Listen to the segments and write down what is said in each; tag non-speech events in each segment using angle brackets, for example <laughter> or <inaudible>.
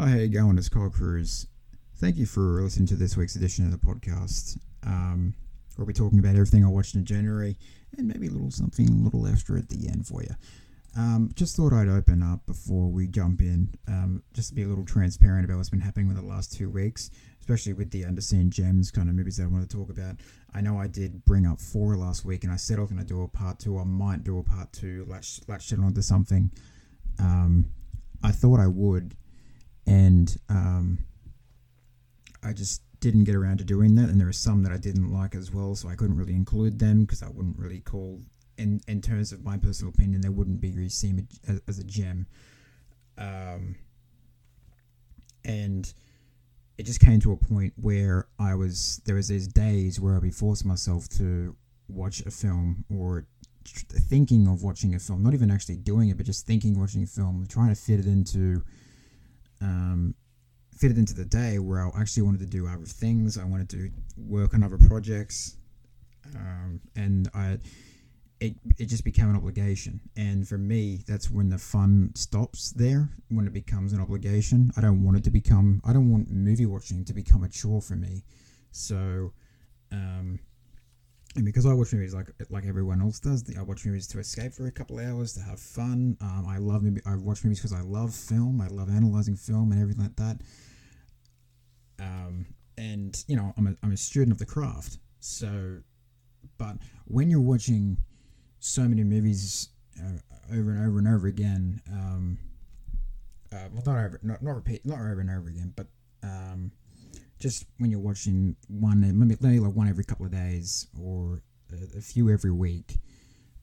Hi, how going? It's Kyle Cruz. Thank you for listening to this week's edition of the podcast. Um, we'll be talking about everything I watched in January and maybe a little something a little extra at the end for you. Um, just thought I'd open up before we jump in, um, just to be a little transparent about what's been happening with the last two weeks, especially with the Underseen Gems kind of movies that I want to talk about. I know I did bring up four last week, and I said I was going to do a part two. I might do a part two, latch, latch it onto something. Um, I thought I would, and um, I just didn't get around to doing that. And there are some that I didn't like as well, so I couldn't really include them because I wouldn't really call in in terms of my personal opinion, they wouldn't be seen as, as a gem. Um, and it just came to a point where I was there was these days where I'd be forcing myself to watch a film or thinking of watching a film, not even actually doing it, but just thinking watching a film, trying to fit it into um, fit it into the day where I actually wanted to do other things. I wanted to work on other projects, um, and I it, it just became an obligation. And for me, that's when the fun stops there, when it becomes an obligation. I don't want it to become, I don't want movie watching to become a chore for me. So, um, and because I watch movies like like everyone else does, I watch movies to escape for a couple hours to have fun. Um, I love movie. I watch movies because I love film. I love analyzing film and everything like that. Um, and you know, I'm a, I'm a student of the craft. So, but when you're watching so many movies uh, over and over and over again. Um, uh, well, not over, not, not repeat, not over and over again, but um, just when you're watching one, maybe, like one every couple of days or a, a few every week.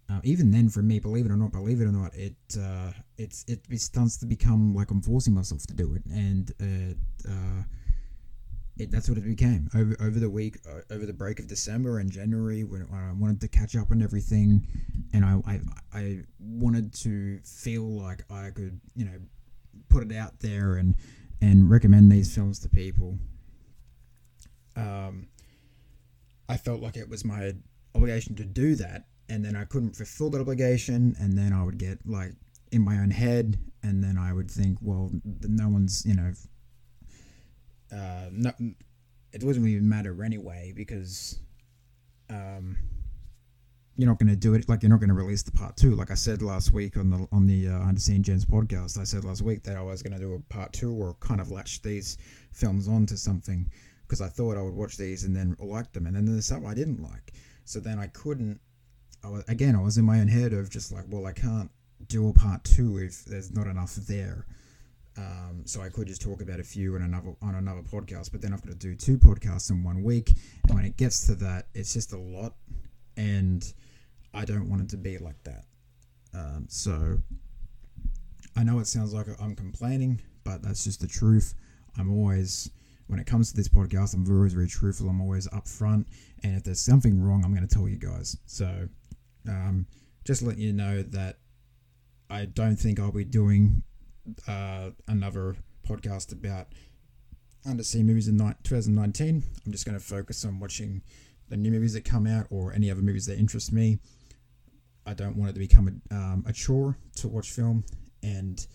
Uh, even then, for me, believe it or not, believe it or not, it uh, it's it, it starts to become like I'm forcing myself to do it, and uh, uh it, that's what it became over over the week, over the break of December and January, when I wanted to catch up on everything, and I, I I wanted to feel like I could you know put it out there and and recommend these films to people. Um, I felt like it was my obligation to do that, and then I couldn't fulfill that obligation, and then I would get like in my own head, and then I would think, well, no one's you know uh, no, it doesn't even matter anyway because um, you're not going to do it like you're not going to release the part two. Like I said last week on the on the uh, Underseen Gems podcast, I said last week that I was going to do a part two or kind of latch these films onto something because I thought I would watch these and then like them, and then there's something I didn't like. So then I couldn't. I was, again, I was in my own head of just like, well, I can't do a part two if there's not enough there. Um, so I could just talk about a few on another on another podcast, but then I've got to do two podcasts in one week, and when it gets to that, it's just a lot, and I don't want it to be like that. Um, so I know it sounds like I'm complaining, but that's just the truth. I'm always when it comes to this podcast, I'm very very truthful. I'm always upfront, and if there's something wrong, I'm going to tell you guys. So um, just let you know that I don't think I'll be doing uh, another podcast about undersea movies in 2019. I'm just going to focus on watching the new movies that come out or any other movies that interest me. I don't want it to become a, um, a chore to watch film, and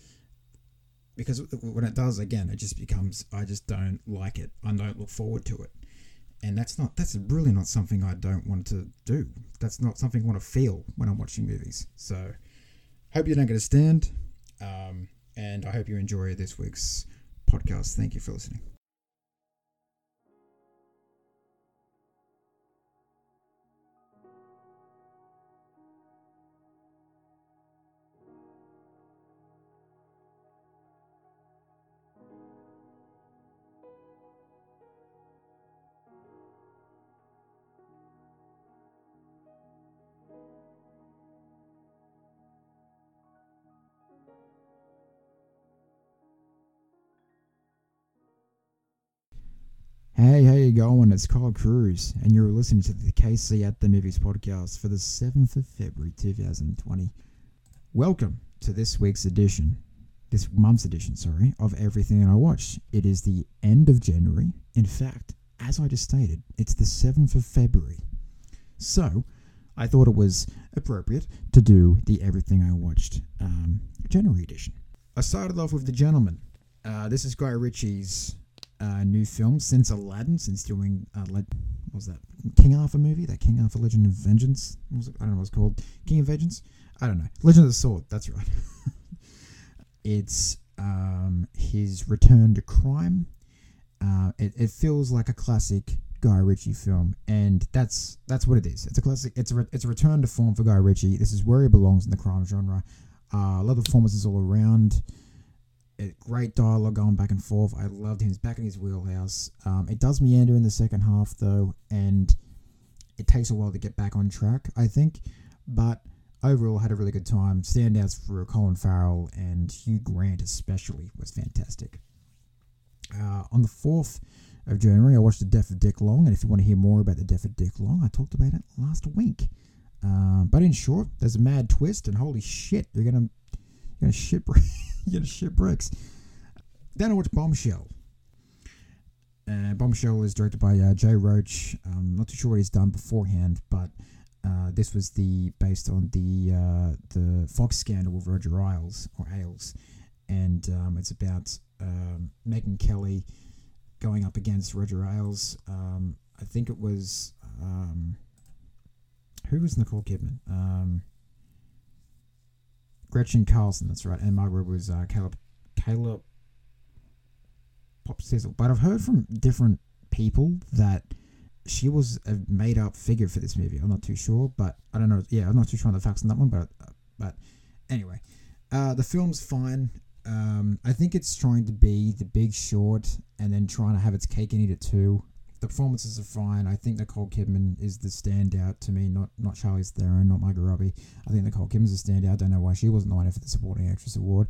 because when it does, again, it just becomes I just don't like it. I don't look forward to it, and that's not that's really not something I don't want to do. That's not something I want to feel when I'm watching movies. So, hope you don't get a stand. Um, and I hope you enjoy this week's podcast. Thank you for listening. It's Kyle Cruz, and you're listening to the KC at the Movies podcast for the 7th of February 2020. Welcome to this week's edition, this month's edition, sorry, of Everything That I Watched. It is the end of January. In fact, as I just stated, it's the 7th of February. So, I thought it was appropriate to do the Everything I Watched um, January edition. I started off with The Gentlemen. Uh, this is Guy Ritchie's uh, new film since Aladdin, since doing uh, Le- what was that King Arthur movie, that King Arthur Legend of Vengeance. I don't know what it's called. King of Vengeance. I don't know. Legend of the Sword. That's right. <laughs> it's um, his return to crime. Uh, it, it feels like a classic Guy Ritchie film, and that's that's what it is. It's a classic. It's a re- it's a return to form for Guy Ritchie. This is where he belongs in the crime genre. Uh, a lot of performances all around. It, great dialogue going back and forth. I loved him. He's back in his wheelhouse. Um, it does meander in the second half though, and it takes a while to get back on track. I think, but overall, had a really good time. Standouts for Colin Farrell and Hugh Grant especially was fantastic. Uh, on the fourth of January, I watched The Death of Dick Long, and if you want to hear more about The Death of Dick Long, I talked about it last week. Um, but in short, there's a mad twist, and holy shit, you're gonna gonna shit you're gonna <laughs> shit bricks. Then I watched Bombshell. Uh, Bombshell is directed by uh, Jay Roach. I'm not too sure what he's done beforehand, but uh, this was the based on the uh, the Fox scandal with Roger Ailes or Ailes, and um, it's about um, Megyn Kelly going up against Roger Ailes. Um, I think it was um, who was Nicole Kidman? Gretchen Carlson, that's right, and my Margaret was uh, Caleb Caleb Pospisil. But I've heard from different people that she was a made up figure for this movie. I'm not too sure, but I don't know. Yeah, I'm not too sure on the facts on that one, but but anyway, uh, the film's fine. Um, I think it's trying to be the Big Short and then trying to have its cake and eat it too. The performances are fine. I think Nicole Kidman is the standout to me, not not Charlize Theron, not Margot Robbie. I think Nicole Kidman's a standout. I don't know why she wasn't nominated for the Supporting Actress Award,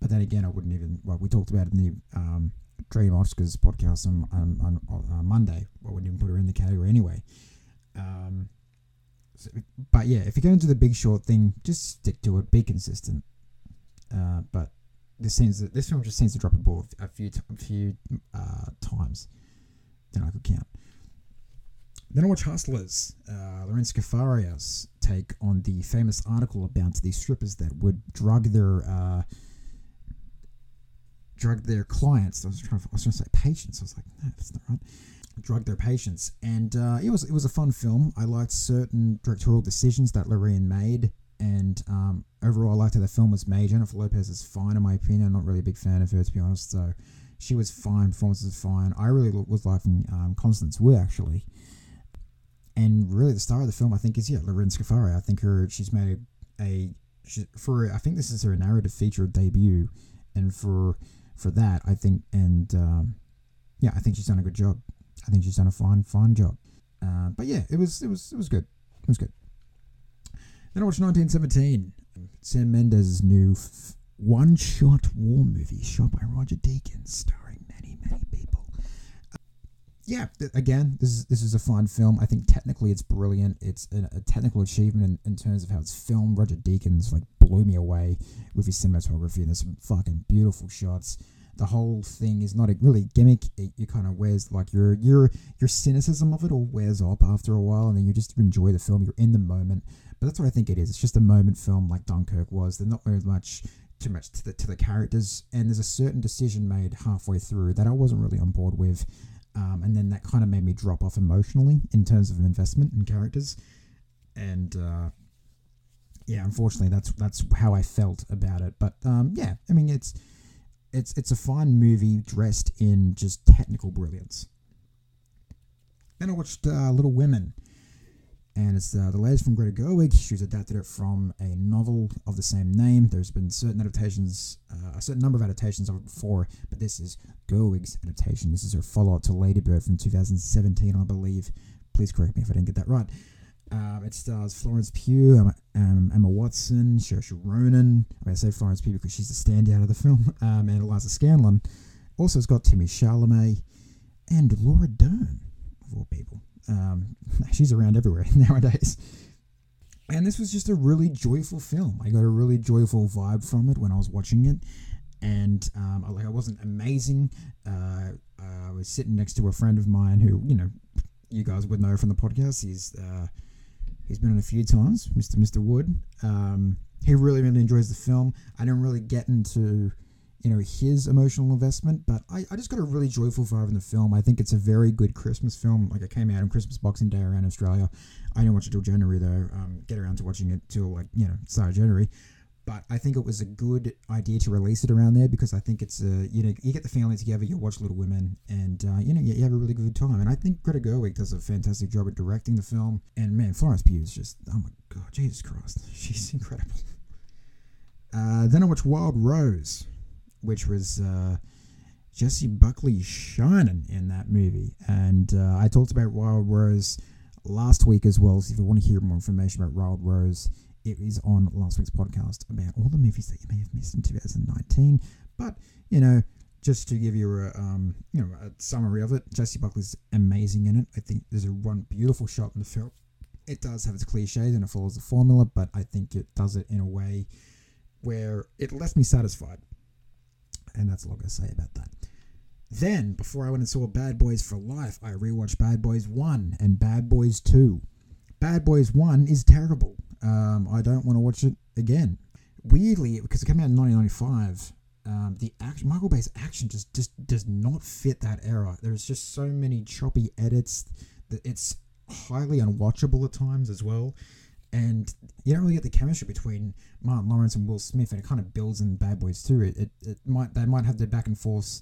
but then again, I wouldn't even. Well, we talked about it in the um, Dream Oscars podcast on, on, on, on Monday. I wouldn't even put her in the category anyway. Um, so, but yeah, if you're going to do the Big Short thing, just stick to it. Be consistent. Uh, but this seems this film just seems to drop a ball a few a few uh, times than I could count. Then I watch Hustlers, uh, Lorene Scafaria's take on the famous article about the strippers that would drug their uh, drug their clients. I was trying to, I was trying to say patients. I was like, no, that's not right. Drug their patients, and uh, it was it was a fun film. I liked certain directorial decisions that Lorraine made, and um, overall, I liked how the film was made. Jennifer Lopez is fine in my opinion. I'm not really a big fan of her to be honest. So she was fine. Performance was fine. I really was liking um, Constance Wu actually, and really the star of the film I think is yeah Lorene Scafaria. I think her she's made a, a she, for I think this is her narrative feature debut, and for for that I think and um, yeah I think she's done a good job. I think she's done a fine fine job. Uh, but yeah, it was it was it was good. It was good. Then I watched 1917, Sam Mendes' new f- one-shot war movie, shot by Roger Deakins, starring many many people. Uh, yeah, th- again, this is this is a fun film. I think technically it's brilliant. It's a, technical achievement in, in terms of how it's filmed. Roger Deakins like blew me away with his cinematography and there's some fucking beautiful shots the whole thing is not a really gimmick. It, you kind of wears like your your your cynicism of it all wears off after a while, and then you just enjoy the film. You're in the moment, but that's what I think it is. It's just a moment film, like Dunkirk was. There's not very much too much to the to the characters, and there's a certain decision made halfway through that I wasn't really on board with, um, and then that kind of made me drop off emotionally in terms of investment in characters, and. Uh, yeah, unfortunately, that's that's how I felt about it. But um, yeah, I mean, it's it's it's a fine movie dressed in just technical brilliance. Then I watched uh, Little Women, and it's uh, the latest from Greta Gerwig. She's adapted it from a novel of the same name. There's been certain adaptations, uh, a certain number of adaptations of it before, but this is Gerwig's adaptation. This is her follow-up to Lady Bird from 2017, I believe. Please correct me if I didn't get that right. Um, it stars Florence Pugh, Emma, um, Emma Watson, Saoirse Ronan. I, mean, I say Florence Pugh because she's the standout of the film, <laughs> um, and Eliza Scanlen. Also, it's got Timmy Chalamet and Laura Dern, of all people. Um, <laughs> she's around everywhere <laughs> nowadays. And this was just a really joyful film. I got a really joyful vibe from it when I was watching it, and um, like I wasn't amazing. Uh, I was sitting next to a friend of mine who, you know, you guys would know from the podcast. He's uh, He's been on a few times, Mr. Mr. Wood. Um, he really, really enjoys the film. I didn't really get into, you know his emotional investment. But I, I just got a really joyful vibe in the film. I think it's a very good Christmas film. Like it came out on Christmas Boxing Day around Australia. I didn't watch it till January though. Um, get around to watching it till like you know start of January. But I think it was a good idea to release it around there because I think it's a you know you get the family together, you watch Little Women, and uh, you know you, you have a really good time. And I think Greta Gerwig does a fantastic job at directing the film. And man, Florence Pugh is just oh my god, Jesus Christ, <laughs> she's incredible. Uh, then I watched Wild Rose, which was uh, Jessie Buckley shining in that movie, and uh, I talked about Wild Rose last week as well. So if you want to hear more information about Wild Rose, it is on last week's podcast about all the movies that you may have missed in 2019. But you know, just to give you a um, you know a summary of it, Jessie Buckley's amazing in it. I think there's a one beautiful shot in the film. It does have its cliches and it follows the formula, but I think it does it in a way where it left me satisfied. And that's all I'm gonna say about that. Then, before I went and saw Bad Boys for Life, I rewatched Bad Boys 1 and Bad Boys 2. Bad Boys 1 is terrible. Um, I don't want to watch it again. Weirdly, because it came out in 1995, um, the action, Michael Bay's action just, just does not fit that era. There's just so many choppy edits that it's highly unwatchable at times as well. And you don't really get the chemistry between Martin Lawrence and Will Smith, and it kind of builds in Bad Boys too. It, it, it might they might have their back and forth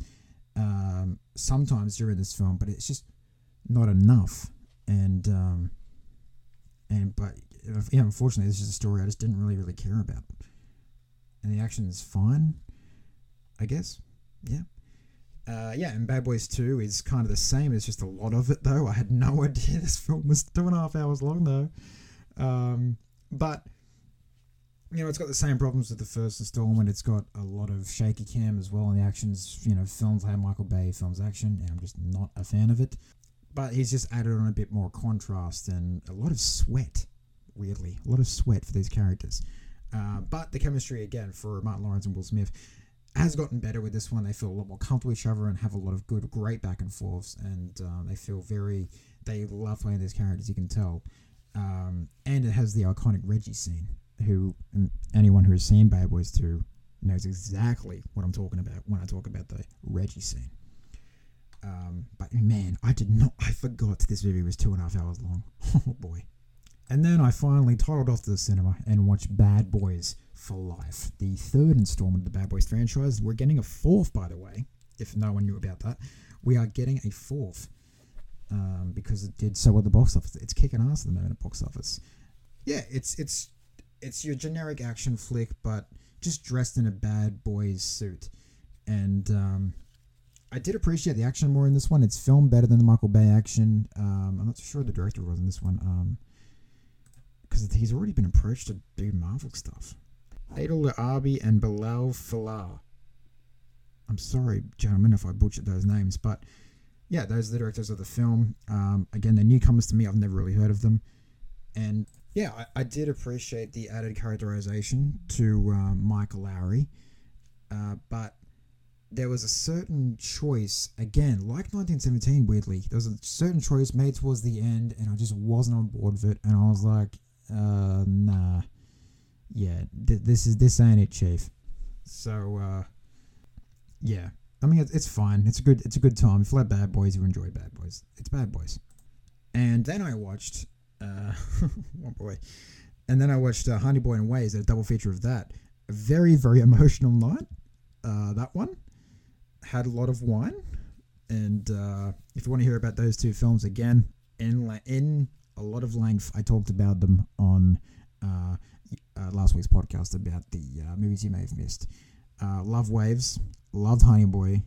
um, sometimes during this film, but it's just not enough. And um, and but yeah, unfortunately, this is a story I just didn't really really care about. And the action is fine, I guess. Yeah. Uh, yeah, and Bad Boys 2 is kind of the same. It's just a lot of it, though. I had no <laughs> idea this film was two and a half hours long, though. Um, but, you know, it's got the same problems with the first installment. It's got a lot of shaky cam as well, and the action's, you know, films how Michael Bay films action, and I'm just not a fan of it. But he's just added on a bit more contrast and a lot of sweat weirdly. A lot of sweat for these characters. Uh, but the chemistry, again, for Martin Lawrence and Will Smith has gotten better with this one. They feel a lot more comfortable with each other and have a lot of good, great back and forths. And um, they feel very, they love playing these characters, you can tell. Um, and it has the iconic Reggie scene, who anyone who has seen Bad Boys 2 knows exactly what I'm talking about when I talk about the Reggie scene. Um, but man, I did not, I forgot this movie was two and a half hours long. <laughs> Oh boy. And then I finally toddled off to the cinema and watched Bad Boys for Life, the third installment of the Bad Boys franchise. We're getting a fourth, by the way, if no one knew about that. We are getting a fourth um, because it did so well at the box office. It's kicking ass at the moment at box office. Yeah, it's it's it's your generic action flick, but just dressed in a bad boy's suit. And um, I did appreciate the action more in this one. It's filmed better than the Michael Bay action. Um, I'm not sure the director was in this one. Um, because he's already been approached to do Marvel stuff. Adil Arbi and Bilal Fallah. I'm sorry, gentlemen, if I butchered those names, but yeah, those are the directors of the film. Um, again, they're newcomers to me. I've never really heard of them, and yeah, I, I did appreciate the added characterization to uh, Michael Lowrey, uh, but there was a certain choice again, like 1917. Weirdly, there was a certain choice made towards the end, and I just wasn't on board with it, and I was like, uh, nah. Yeah, th- this is this ain't it, Chief. So, uh, yeah. I mean, it's, it's fine. It's a good it's a good time. If you like Bad Boys, you enjoy Bad Boys. It's Bad Boys. And then I watched, uh, <laughs> oh boy, and then I watched uh, Honey Boy and Waves, a double feature of that. A very very <laughs> emotional night. Uh, that one had a lot of wine, and uh, if you want to hear about those two films again, in in a lot of length. I talked about them on uh, uh, last week's podcast about the uh, movies you may have missed. Uh, love Waves, loved Honey Boy,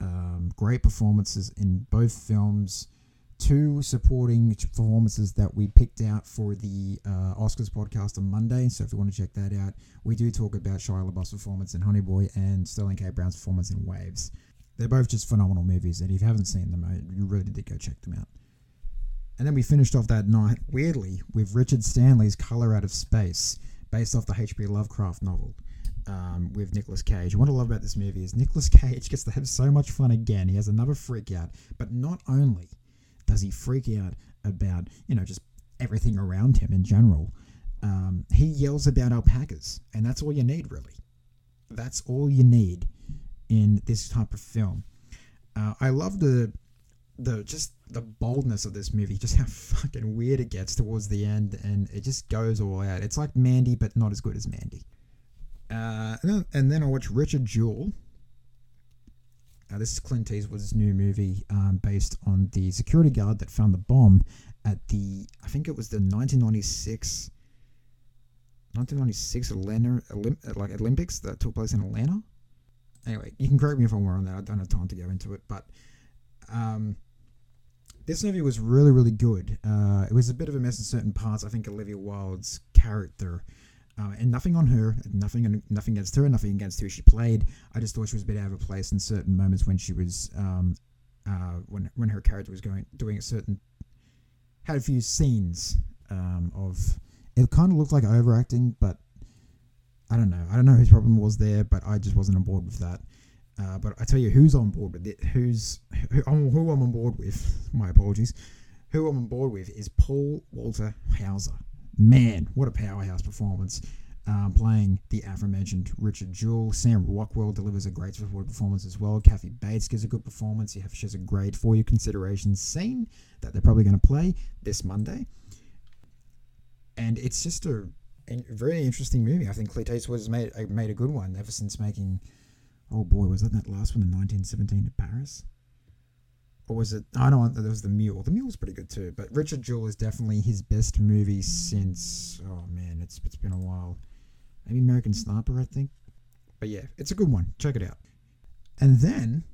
um, great performances in both films. Two supporting performances that we picked out for the uh, Oscars podcast on Monday. So if you want to check that out, we do talk about Shia LaBeouf's performance in Honey Boy and Sterling K. Brown's performance in Waves. They're both just phenomenal movies, and if you haven't seen them, you really need to go check them out. And then we finished off that night, weirdly, with Richard Stanley's Color Out of Space, based off the H.P. Lovecraft novel um, with Nicolas Cage. What I love about this movie is Nicolas Cage <laughs> gets to have so much fun again. He has another freak out, but not only does he freak out about, you know, just everything around him in general, um, he yells about alpacas, and that's all you need, really. That's all you need. in this type of film. Uh, I love the the just the boldness of this movie, just how <laughs> fucking weird it gets towards the end, and it just goes all out. It's like Mandy, but not as good as Mandy. Uh, and, then, and then I watched Richard Jewell. Uh, this is Clint Eastwood's new movie um, based on the security guard that found the bomb at the, I think it was the 1996, 1996 Atlanta, Olymp, like Olympics that took place in Atlanta. Anyway, you can correct me if I'm wrong on that. I don't have time to go into it, but um, this movie was really, really good. Uh, it was a bit of a mess in certain parts. I think Olivia Wilde's character, uh, and nothing on her, nothing, nothing against her, nothing against who she played. I just thought she was a bit out of place in certain moments when she was, um, uh, when when her character was going doing a certain, had a few scenes um, of. It kind of looked like overacting, but I don't know. I don't know whose problem was there, but I just wasn't on board with that. Uh, but I tell you, who's on board with it? Who's who, who I'm on board with? <laughs> My apologies. Who I'm on board with is Paul Walter Hauser. Man, what a powerhouse performance! Um, playing the aforementioned Richard Jewell. Sam Rockwell delivers a great supporting performance as well. Kathy Bates gives a good performance. You have she has a great for you consideration scene that they're probably going to play this Monday. And it's just a, a very interesting movie. I think Eastwood has made made a good one ever since making oh boy, was that that last one in 1917 to Paris? Or was it? I don't. There was the Mule. The Mule was pretty good too. But Richard Jewell is definitely his best movie since. Oh man, it's it's been a while. Maybe American Sniper, I think. But yeah, it's a good one. Check it out. And then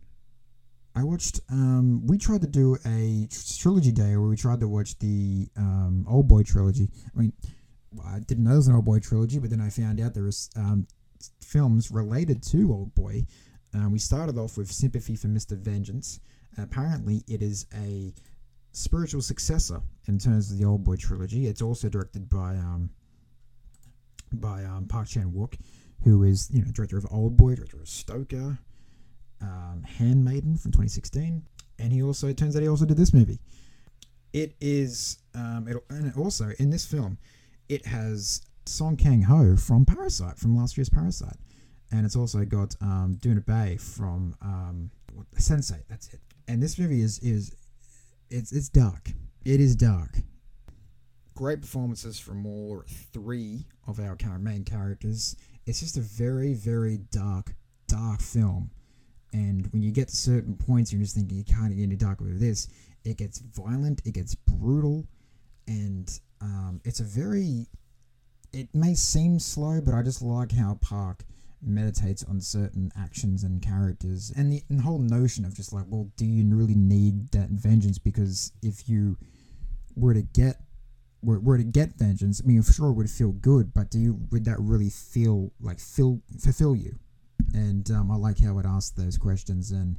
I watched. Um, we tried to do a trilogy day where we tried to watch the um, Old Boy trilogy. I mean, I didn't know there was an Old Boy trilogy, but then I found out there was um, films related to Old Boy. Uh, we started off with Sympathy for Mr. Vengeance. Apparently, it is a spiritual successor in terms of the Old Boy trilogy. It's also directed by um, by um, Park Chan Wook, who is you know director of Old Boy, director of Stoker, um, Handmaiden from 2016, and he also turns out he also did this movie. It is um, it, and also in this film, it has Song Kang Ho from Parasite, from last year's Parasite. And it's also got um, Doona Bae from um, Sense8. That's it. And this movie is is it's it's dark. It is dark. Great performances from all three of our main characters. It's just a very very dark dark film. And when you get to certain points, you're just thinking you can't get any darker with this. It gets violent. It gets brutal, and um, it's a very it may seem slow, but I just like how Park meditates on certain actions and characters and the, and the whole notion of just like, well, do you really need that vengeance? Because if you were to get were, were to get vengeance, I mean, sure it would feel good, but do you would that really feel like fill fulfill you? And um, I like how it asks those questions. And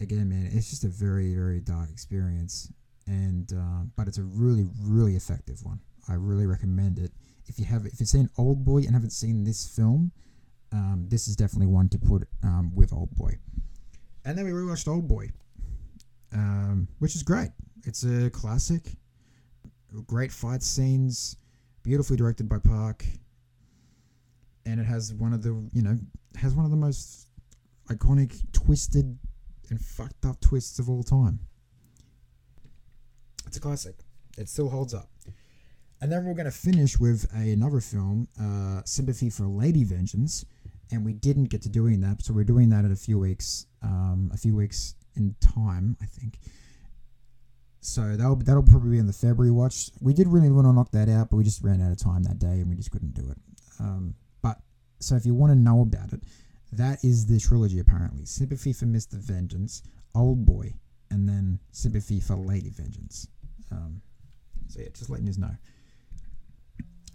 again, man, it's just a very very dark experience, and uh, but it's a really really effective one. I really recommend it if you have if you've seen Old Boy and haven't seen this film, um, this is definitely one to put um, with Old Boy. And then we rewatched Old Boy, um, which is great. It's a classic. Great fight scenes, beautifully directed by Park, and it has one of the you know has one of the most iconic, twisted, and fucked up twists of all time. It's a classic. It still holds up. And then we're going to finish with a, another film, uh, Sympathy for Lady Vengeance, and we didn't get to doing that, so we're doing that in a few weeks, um, a few weeks in time, I think. So that'll that'll probably be in the February watch. We did really want to knock that out, but we just ran out of time that day, and we just couldn't do it. Um, but so if you want to know about it, that is the trilogy apparently: Sympathy for Mister Vengeance, Old Boy, and then Sympathy for Lady Vengeance. Um, so yeah, just letting you know.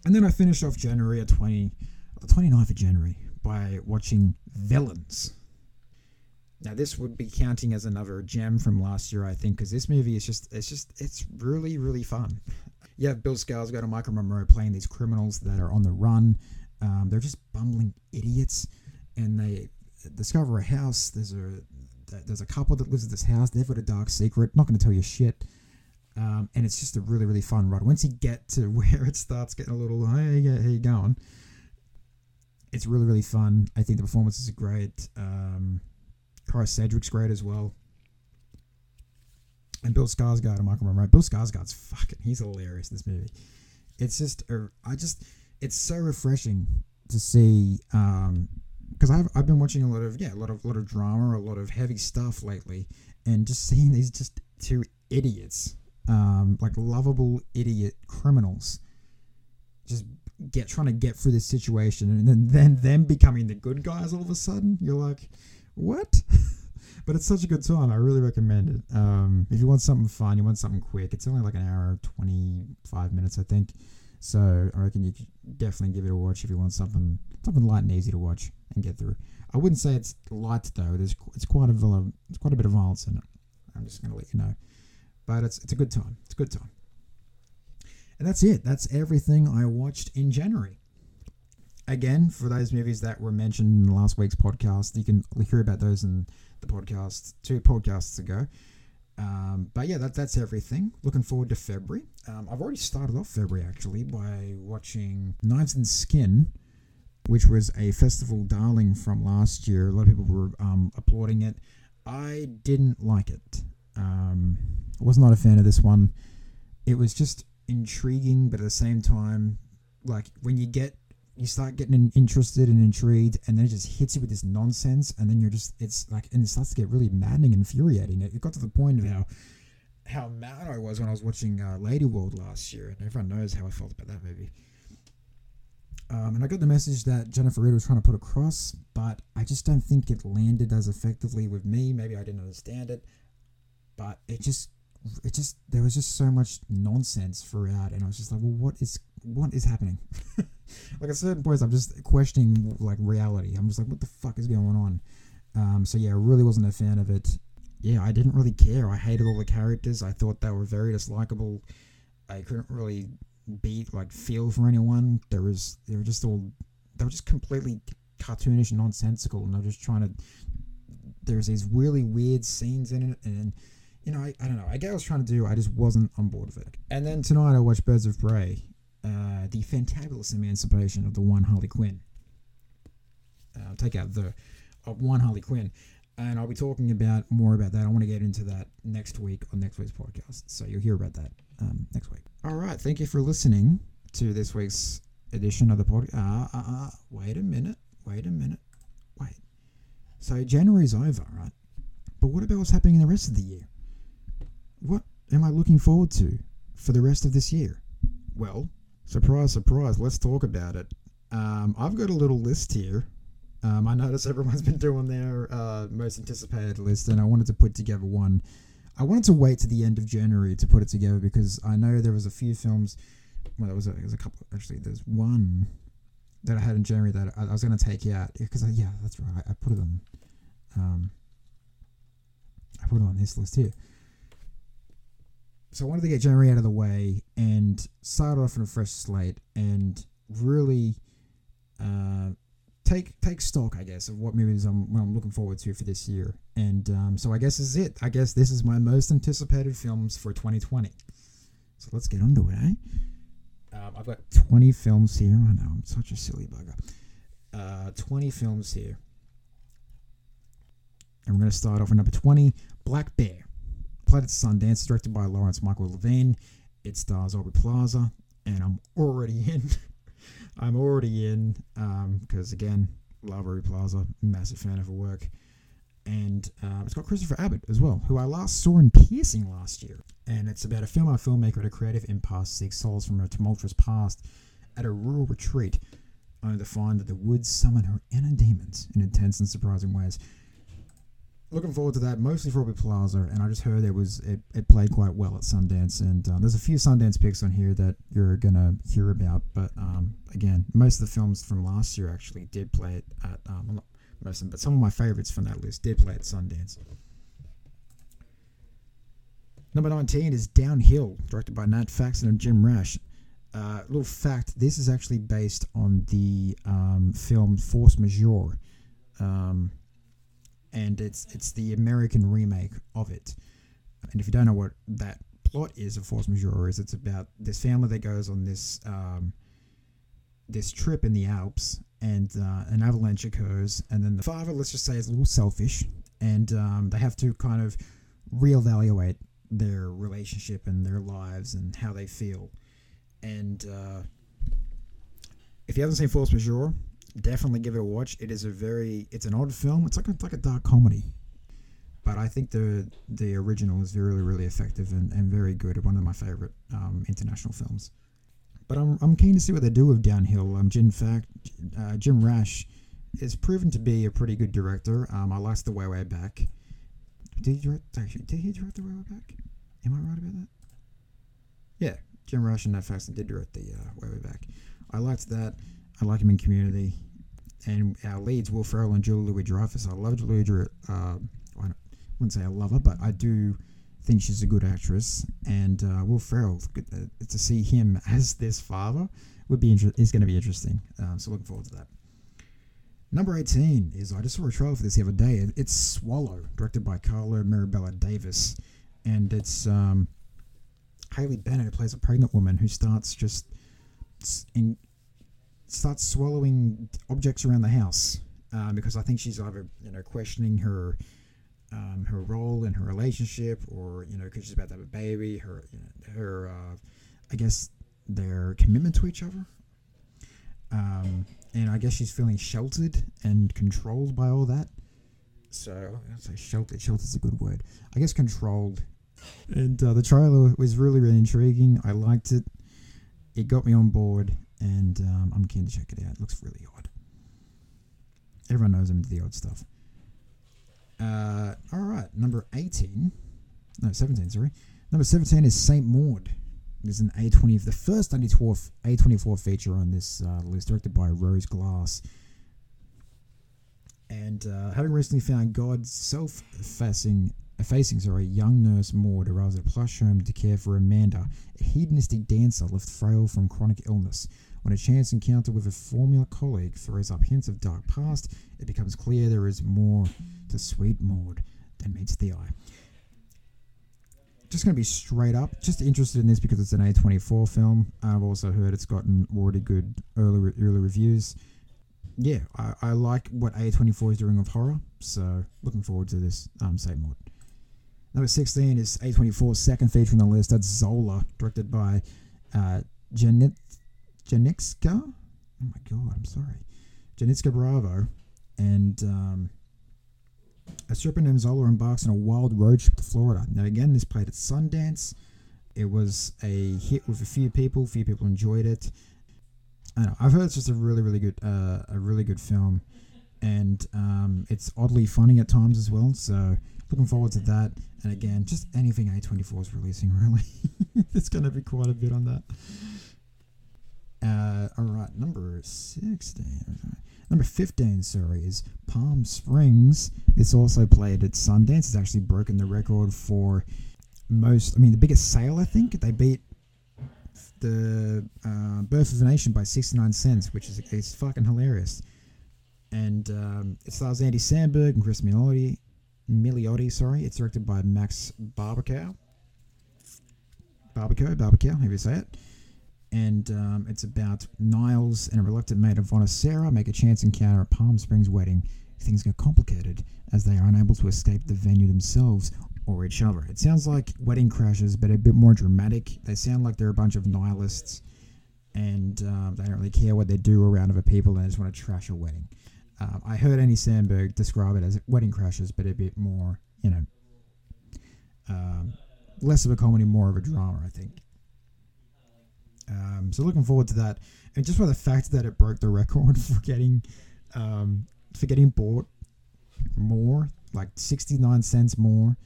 And then I finished off January at 20, the 29th of January by watching Villains. Now this would be counting as another gem from last year, I think, because this movie is just it's just it's really really fun. <laughs> You have Bill Skarsgård and Maika Monroe playing these criminals that are on the run. Um, they're just bumbling idiots, and they discover a house. There's a there's a couple that lives at this house. They've got a dark secret. Not going to tell you shit. Um, and it's just a really, really fun ride. Once you get to <laughs> where it starts getting a little, hey, how you going? It's really really fun. I think the performances are great. Um, Kyra Sedgwick's great as well. And Bill Skarsgård and Maika Monroe. Bill Skarsgård's fucking he's hilarious in this movie. It's just uh, I just it's so refreshing to see um because I've I've been watching a lot of yeah a lot of lot of drama a lot of heavy stuff lately and just seeing these just two idiots um like lovable idiot criminals just get trying to get through this situation and then then them becoming the good guys all of a sudden you're like what? <laughs> But it's such a good time. I really recommend it. Um, if you want something fun you want something quick it's only like an hour 25 minutes i think. So i reckon you could definitely give it a watch if you want something something light and easy to watch and get through. I wouldn't say it's light though. There's it's quite a it's quite a bit of violence in it. I'm just going to let you know. But it's it's a good time. It's a good time and that's it. That's everything I watched in January. Again, for those movies that were mentioned in last week's podcast, you can hear about those in the podcast two podcasts ago. Um, but yeah, that, that's everything. Looking forward to February. Um, I've already started off February actually by watching Knives and Skin, which was a festival darling from last year. A lot of people were um, applauding it. I didn't like it. Um, I was not a fan of this one. It was just intriguing, but at the same time, like when you get you start getting interested and intrigued, and then it just hits you with this nonsense, and then you're just it's like and it starts to get really maddening and infuriating. It, it got to the point of how how mad I was when I was watching uh, Lady World last year, and everyone knows how I felt about that movie. Um, and I got the message that Jennifer Reed was trying to put across, but I just don't think it landed as effectively with me. Maybe I didn't understand it, but it just it just there was just so much nonsense throughout, and I was just like, well, what is what is happening? <laughs> like at certain points, I'm just questioning like reality. I'm just like, what the fuck is going on? Um, so yeah, I really wasn't a fan of it. Yeah, I didn't really care. I hated all the characters. I thought they were very dislikable. I couldn't really be like feel for anyone. There was they were just all they were just completely cartoonish nonsensical, and they're just trying to. There's these really weird scenes in it, and you know, I, I don't know. I get what I was trying to do. I just wasn't on board with it. And then tonight I watched Birds of Prey, uh, the fantabulous emancipation of the one Harley Quinn. Uh, take out the uh, one Harley Quinn, and I'll be talking about more about that. I want to get into that next week on next week's podcast, so you'll hear about that um, next week. All right, thank you for listening to this week's edition of the podcast. Uh, uh, uh, wait a minute, wait a minute, wait. So January's over, right? But what about what's happening in the rest of the year? What am I looking forward to for the rest of this year? Well, surprise, surprise, let's talk about it. Um, I've got a little list here. Um, I notice everyone's <laughs> been doing their uh, most anticipated list, and I wanted to put together one. I wanted to wait to the end of January to put it together because I know there was a few films. Well, there was a, there was a couple. Actually, there's one that I had in January that I, I was going to take out because yeah, that's right. I, I put it on. Um, I put it on this list here so I wanted to get January out of the way and start off on a fresh slate and really uh, take take stock, I guess, of what movies I'm, I'm looking forward to for this year. And um, so I guess this is it. I guess this is my most anticipated films for 2020. So let's get into it, eh? Um, I've got 20 films here. I know I'm such a silly bugger. Uh, 20 films here. And we're going to start off with number 20, Black Bear played at Sundance, directed by Lawrence Michael Levine. It stars Aubrey Plaza, and I'm already <laughs> in. I'm already in because um, again, love Aubrey Plaza, massive fan of her work, and uh, it's got Christopher Abbott as well, who I last saw in Piercing last year, and it's about a female filmmaker at a creative impasse seeks solace from her tumultuous past at a rural retreat, only to find that the woods summon her inner demons in intense and surprising ways looking forward to that mostly for Aubrey Plaza, and I just heard it was it, it played quite well at Sundance, and um, there's a few Sundance picks on here that you're gonna hear about. But um, again, most of the films from last year actually did play it at um, not most of them, but some of my favorites from that list did play at Sundance. Number 19 is Downhill, directed by Nat Faxon and Jim Rash. Uh, little fact: this is actually based on the um, film Force Majeure. Um, and it's it's the American remake of it. And if you don't know what that plot is of Force Majeure, is it's about this family that goes on this um, this trip in the Alps, and uh, an avalanche occurs, and then the father, let's just say, is a little selfish, and um, they have to kind of reevaluate their relationship and their lives and how they feel. And uh, if you haven't seen Force Majeure, definitely give it a watch. It is a very, it's an odd film. It's like a, it's like a dark comedy, but I think the the original is really really effective and, and very good. One of my favorite um, international films. But I'm, I'm keen to see what they do with Downhill. Um, in fact, uh, Jim Rash is proven to be a pretty good director. Um, I liked The Way Way Back. Did he direct? Actually, did he direct The Way Way Back? Am I right about that? Yeah, Jim Rash and Nat Faxon did direct The uh, Way Way Back. I liked that. I like him in Community. And our leads, Will Ferrell and Julia Louis Dreyfus. I love Julia. Uh, I wouldn't say I love her, but I do think she's a good actress, and uh, Will Ferrell uh, to see him <laughs> as this father would be inter- is going to be interesting. Um, so looking forward to that. Number 18 is I just saw a trailer for this the other day. It's Swallow, directed by Carlo Mirabella Davis, and it's um, Haley Bennett who plays a pregnant woman who starts just in, starts swallowing objects around the house um, because I think she's either you know questioning her um, her role in her relationship, or you know, because she's about to have a baby, her you know, her uh, I guess their commitment to each other. Um, and I guess she's feeling sheltered and controlled by all that. So I'd say sheltered. Sheltered's a good word. I guess controlled. And uh, the trailer was really, really intriguing. I liked it. It got me on board, and um, I'm keen to check it out. It looks really odd. Everyone knows I'm into the odd stuff. Uh, all right, number 18. No, 17, sorry. Number 17 is St. Maud. There's an A20, the first A24, A24 feature on this uh, list, directed by Rose Glass. And uh, having recently found God's self-facing, facing sorry, young nurse Maud arrives at a plush home to care for Amanda, a hedonistic dancer left frail from chronic illness. When a chance encounter with a former colleague throws up hints of dark past, it becomes clear there is more to Sweet Maud than meets the eye. Just going to be straight up, just interested in this because it's an A24 film. I've also heard it's gotten already good early early reviews. Yeah, I, I like what A24 is doing with horror, so looking forward to this um, St. Maud. Number 16 is A24's second feature on the list. That's Zola, directed by uh, Janet Janicza. Oh my god, I'm sorry. Janicza Bravo. And um, a stripper named Zola embarks on a wild road trip to Florida. Now, again, this played at Sundance. It was a hit with a few people. A few people enjoyed it. I know. I've heard it's just a really, really good, uh, a really good film, and um, it's oddly funny at times as well. So, looking forward to that. And again, just anything A24 is releasing, really. it's going to be quite a bit on that. Uh, all right, number 16. Number 15, sorry, is Palm Springs. It's also played at Sundance. It's actually broken the record for most, I mean, the biggest sale, I think. They beat the uh, Birth of a Nation by 69 cents, which is it's fucking hilarious. And um, it stars Andy Samberg and Chris Milioti. Milioti, sorry. It's directed by Max Barbakow. Barbakow, Barbakow, however you say it and um, it's about Niles and a reluctant maid of honor, Sarah, make a chance encounter at Palm Springs wedding. Things get complicated as they are unable to escape the venue themselves or each other. It sounds like Wedding Crashers, but a bit more dramatic. They sound like they're a bunch of nihilists and uh, they don't really care what they do around other people. They just want to trash a wedding. Uh, I heard Andy Samberg describe it as Wedding Crashers, but a bit more, you know, um, less of a comedy, more of a drama, I think. Um, so looking forward to that, and just for the fact that it broke the record <laughs> for getting um, for getting bought more, like sixty nine cents more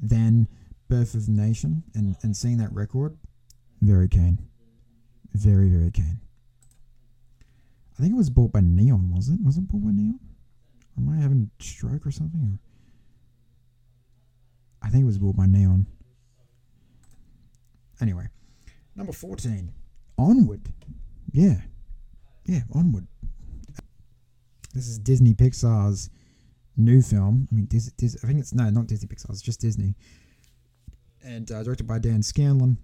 than Birth of the Nation, and and seeing that record, very keen, very very keen. I think it was bought by Neon, was it? Was it bought by Neon? Or am I having a stroke or something? I think it was bought by Neon. Anyway, Number 14, Onward. Yeah. Yeah, Onward. This is Disney Pixar's new film. I mean, Disney, I think it's, no, not Disney Pixar, it's just Disney. And uh, directed by Dan Scanlon.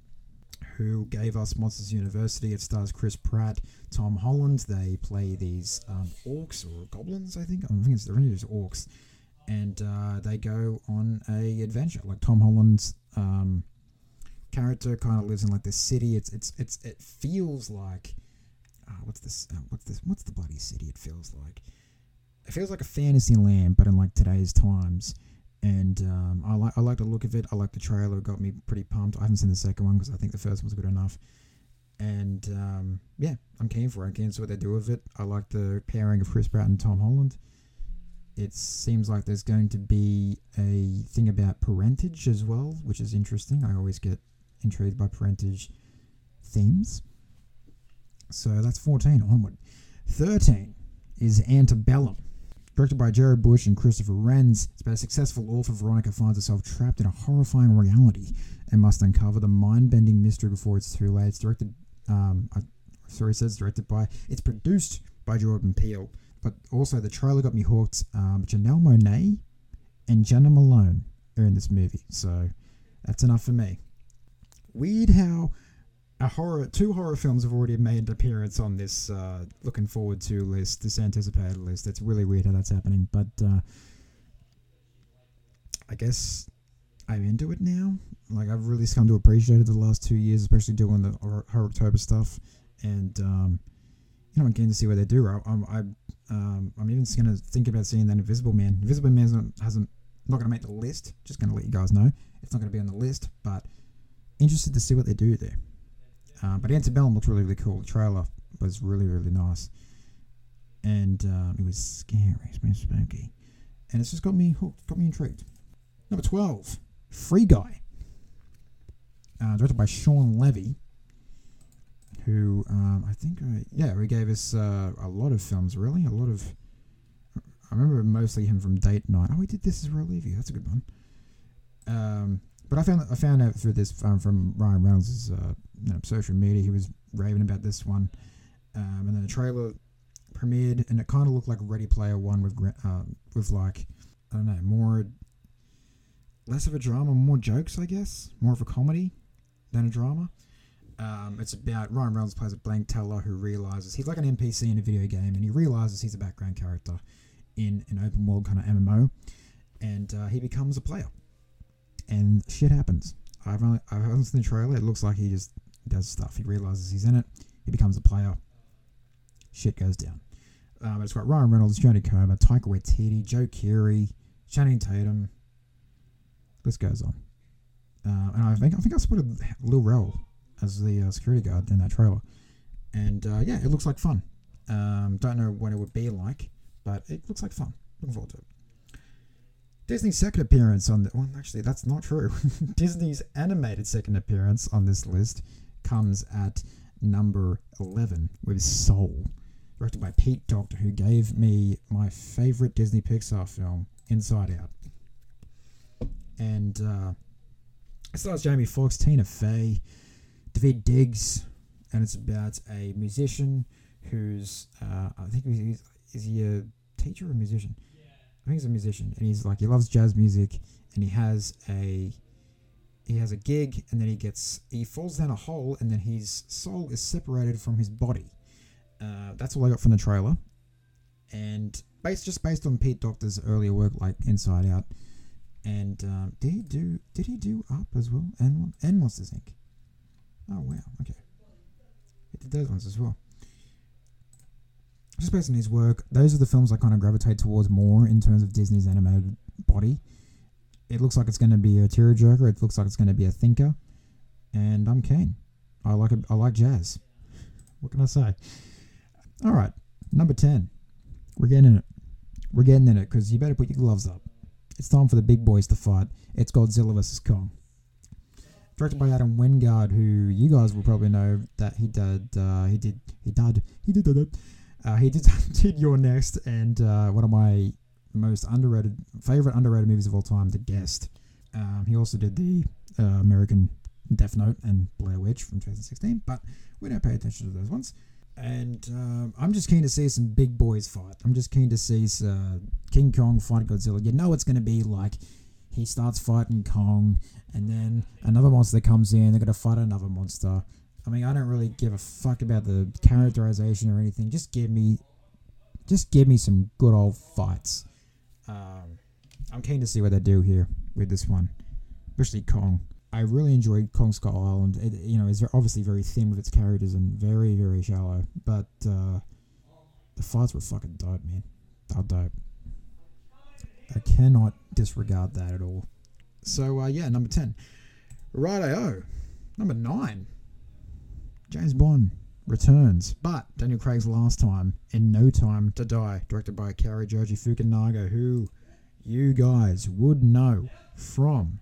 who gave us Monsters University. It stars Chris Pratt, Tom Holland. They play these um, orcs or goblins, I think. I think it's they're just orcs, and uh, they go on a adventure. Like Tom Holland's um, character kind of lives in like this city. It's it's it's it feels like uh, what's this? Uh, what's this? What's the bloody city? It feels like it feels like a fantasy land, but in like today's times. And um, I like I like the look of it. I like the trailer. It got me pretty pumped. I haven't seen the second one because I think the first one was good enough. And um, yeah, I'm keen for it. I'm keen to see what they do with it. I like the pairing of Chris Pratt and Tom Holland. It seems like there's going to be a thing about parentage as well, which is interesting. I always get intrigued by parentage themes. So that's 14 onward. 13 is Antebellum. Directed by Jared Bush and Christopher Renz, it's about a successful author Veronica finds herself trapped in a horrifying reality and must uncover the mind-bending mystery before it's too late. It's directed, um, I, sorry, it says directed by, it's produced by Jordan Peele, but also the trailer got me hooked. Um, Janelle Monáe and Jena Malone are in this movie, so that's enough for me. Weird how a horror, two horror films have already made an appearance on this uh, looking forward to list, this anticipated list. It's really weird how that's happening, but uh, I guess I'm into it now. Like I've really come to appreciate it the last two years, especially doing the horror October stuff, and um, you know I'm keen to see what they do. I, I'm I, um, I'm even going to think about seeing that Invisible Man. Invisible Man hasn't not going to make the list. Just going to let you guys know it's not going to be on the list, but interested to see what they do there. Uh, but Antebellum looked really, really cool. The trailer was really, really nice. And um, it was scary. It's been spooky. And it's just got me hooked, got me intrigued. Number 12, Free Guy. Uh, directed by Shawn Levy, who um, I think, uh, yeah, he gave us uh, a lot of films, really. A lot of. I remember mostly him from Date Night. Oh, he did This Is I Leave You. That's a good one. Um, but I found I found out through this um, from Ryan Reynolds' uh, you know, social media. He was raving about this one, um, and then the trailer premiered, and it kind of looked like Ready Player One with uh, with like I don't know more less of a drama, more jokes, I guess, more of a comedy than a drama. Um, it's about Ryan Reynolds plays a blank teller who realizes he's like an NPC in a video game, and he realizes he's a background character in an open world kind of MMO, and uh, he becomes a player and shit happens. I've only I've only seen the trailer. It looks like he just does stuff. He realizes he's in it. He becomes a player. Shit goes down. Um, it's got Ryan Reynolds, Jodie Comer, Taika Waititi, Joe Keery, Channing Tatum. This goes on. Uh, and I think I think I spotted Lil Rel as the uh, security guard in that trailer. And uh, yeah, it looks like fun. Um, don't know what it would be like, but it looks like fun. Looking forward to it. Disney's second appearance on the well, actually that's not true. <laughs> Disney's animated second appearance on this list comes at number eleven with Soul, directed by Pete Docter, who gave me my favorite Disney Pixar film, Inside Out. And uh, it stars Jamie Foxx, Tina Fey, Daveed Diggs, and it's about a musician who's uh, I think he's is he a teacher or a musician? I think he's a musician, and he's like he loves jazz music, and he has a he has a gig, and then he gets he falls down a hole, and then his soul is separated from his body. Uh, that's all I got from the trailer, and based just based on Pete Docter's earlier work, like Inside Out, and um, did he do did he do Up as well, and and Monsters Inc. Oh wow, okay, he did those ones as well just based on his work, those are the films I kind of gravitate towards more in terms of Disney's animated body. It looks like it's going to be a tearjerker. It looks like it's going to be a thinker, and I'm keen. I like. I like jazz. What can I say? All right, number ten. We're getting in it. We're getting in it because you better put your gloves up. It's time for the big boys to fight. It's Godzilla vs Kong. Directed by Adam Wingard, who you guys will probably know that he did. Uh, he did. He did. He did. did uh, he did, <laughs> did You're Next and uh, one of my most underrated, favorite underrated movies of all time, The Guest. Um, he also did the uh, American Death Note and Blair Witch from 2016, but we don't pay attention to those ones. And um, I'm just keen to see some big boys fight. I'm just keen to see uh, King Kong fight Godzilla. You know it's going to be like he starts fighting Kong, and then another monster comes in. They're gonna fight another monster. I mean, I don't really give a fuck about the characterization or anything. Just give me, just give me some good old fights. Um, I'm keen to see what they do here with this one, especially Kong. I really enjoyed Kong Skull Island. It, you know, it's obviously very thin with its characters and very, very shallow, but uh, the fights were fucking dope, man. They're dope. I cannot disregard that at all. So, uh, yeah, number 10. Righto. Number 9. James Bond returns, but Daniel Craig's last time in No Time to Die, directed by Cary Joji Fukunaga, who you guys would know from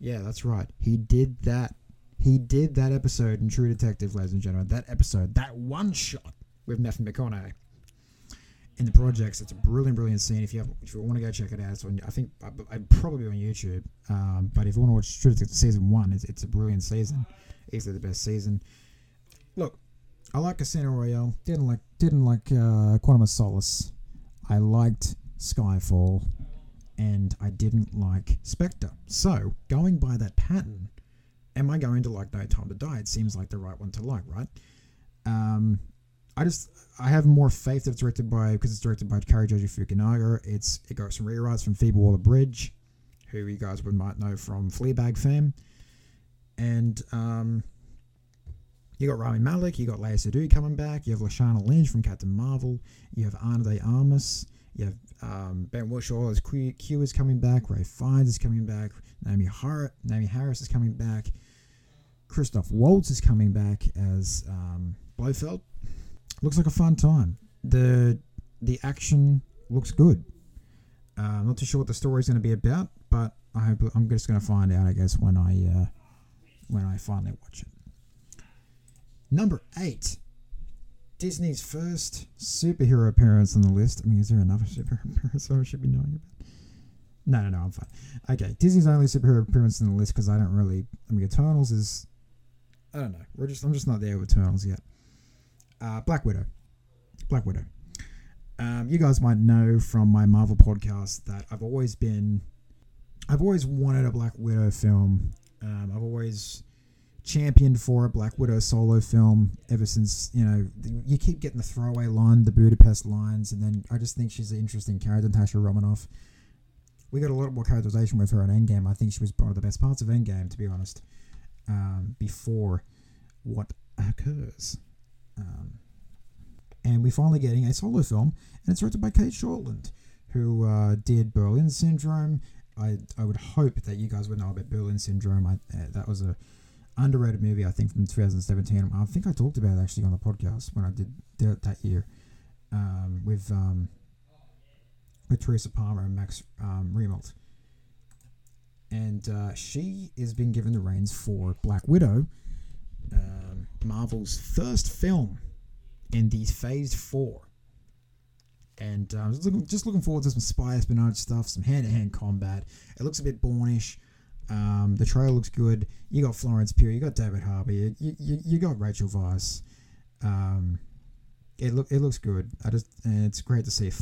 yeah, that's right. He did that. He did that episode in True Detective, ladies and gentlemen. That episode, that one shot with Matthew McConaughey in the projects. It's a brilliant, brilliant scene. If you have, if you want to go check it out, it's on. I think I, would probably on YouTube. Um, but if you want to watch True Detective season one, it's, it's a brilliant season. Easily the best season. Look, I like Casino Royale. Didn't like didn't like uh, Quantum of Solace. I liked Skyfall and I didn't like Spectre. So, going by that pattern, am I going to like No Time to Die? It seems like the right one to like, right? Um, I just I have more faith that it's directed by because it's directed by Cary Joji Fukunaga. It's it got some rewrites from Phoebe Waller Bridge, who you guys would might know from Fleabag fame, and um, you got Rami Malek, you got Léa Seydoux coming back, you have Lashana Lynch from Captain Marvel, you have Ana de Armas, you have um, Ben Whishaw as Q, is coming back. Ralph Fiennes is coming back. Naomi, Har- Naomie Harris is coming back. Christoph Waltz is coming back as um, Blofeld. Looks like a fun time. The the action looks good. Uh, I'm not too sure what the story is going to be about, but I hope I'm just going to find out. I guess when I uh, when I finally watch it. Number eight Disney's first superhero appearance on the list. I mean, is there another superhero appearance I should be knowing about? No, no, no, I'm fine. Okay, Disney's only superhero appearance on the list because I don't really. I mean, Eternals is. I don't know. We're just. I'm just not there with Eternals yet. Uh, Black Widow. Black Widow. Um, you guys might know from my Marvel podcast that I've always been. I've always wanted a Black Widow film. Um, I've always championed for a Black Widow solo film ever since you know you keep getting the throwaway line, the Budapest lines, and then I just think she's an interesting character, Natasha Romanoff. We got a lot more characterization with her in Endgame. I think she was one of the best parts of Endgame, to be honest. Um, before what occurs, um, and we're finally getting a solo film, and it's directed by Cate Shortland, who uh, did Berlin Syndrome. I I would hope that you guys would know about Berlin Syndrome. I, uh, that was a underrated movie, I think, from 2017. I think I talked about it actually on the podcast when I did that, year um, with um, with Teresa Palmer and Max um, Reinfeldt. And uh, she is being given the reins for Black Widow, um, Marvel's first film in the Phase 4. And uh, just, looking, just looking forward to some spy espionage stuff, some hand to hand combat. It looks a bit Bournish. Um, the trailer looks good. You got Florence Pugh, you got David Harbour, you, you, you got Rachel Weisz. Um, it look it looks good. I just and it's great to see.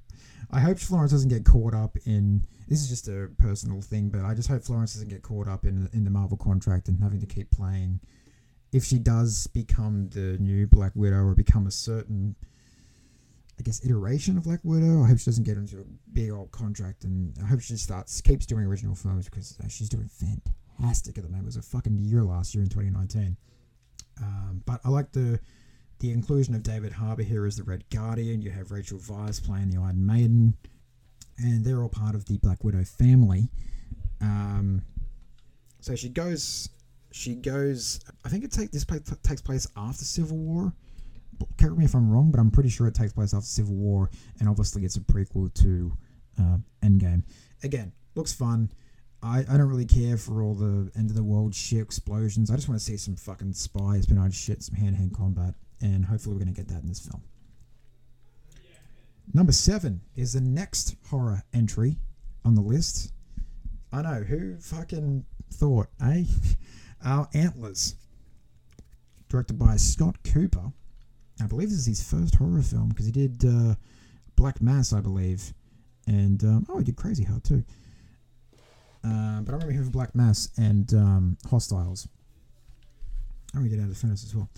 <laughs> I hope Florence doesn't get caught up in. This is just a personal thing, but I just hope Florence doesn't get caught up in in the Marvel contract and having to keep playing. If she does become the new Black Widow or become a certain I guess iteration of Black Widow. I hope she doesn't get into a big old contract, and I hope she starts keeps doing original films because uh, she's doing fantastic at the moment. It was a fucking year last year in 2019. Um, but I like the the inclusion of David Harbour here as the Red Guardian. You have Rachel Weisz playing the Iron Maiden, and they're all part of the Black Widow family. Um, so she goes, she goes. I think it take this takes place after Civil War correct me if I'm wrong, but I'm pretty sure it takes place after Civil War, and obviously it's a prequel to uh, Endgame. Again, looks fun. I, I don't really care for all the end of the world shit explosions. I just want to see some fucking spy espionage shit, some hand to hand combat, and hopefully we're going to get that in this film. Number seven is the next horror entry on the list. I know, who fucking thought, eh? <laughs> Our Antlers. Directed by Scott Cooper I believe this is his first horror film because he did uh, Black Mass, I believe, and um, oh, he did Crazy Heart too. Uh, but I remember him for Black Mass and um, Hostiles. Oh, we get out of the furnace as well.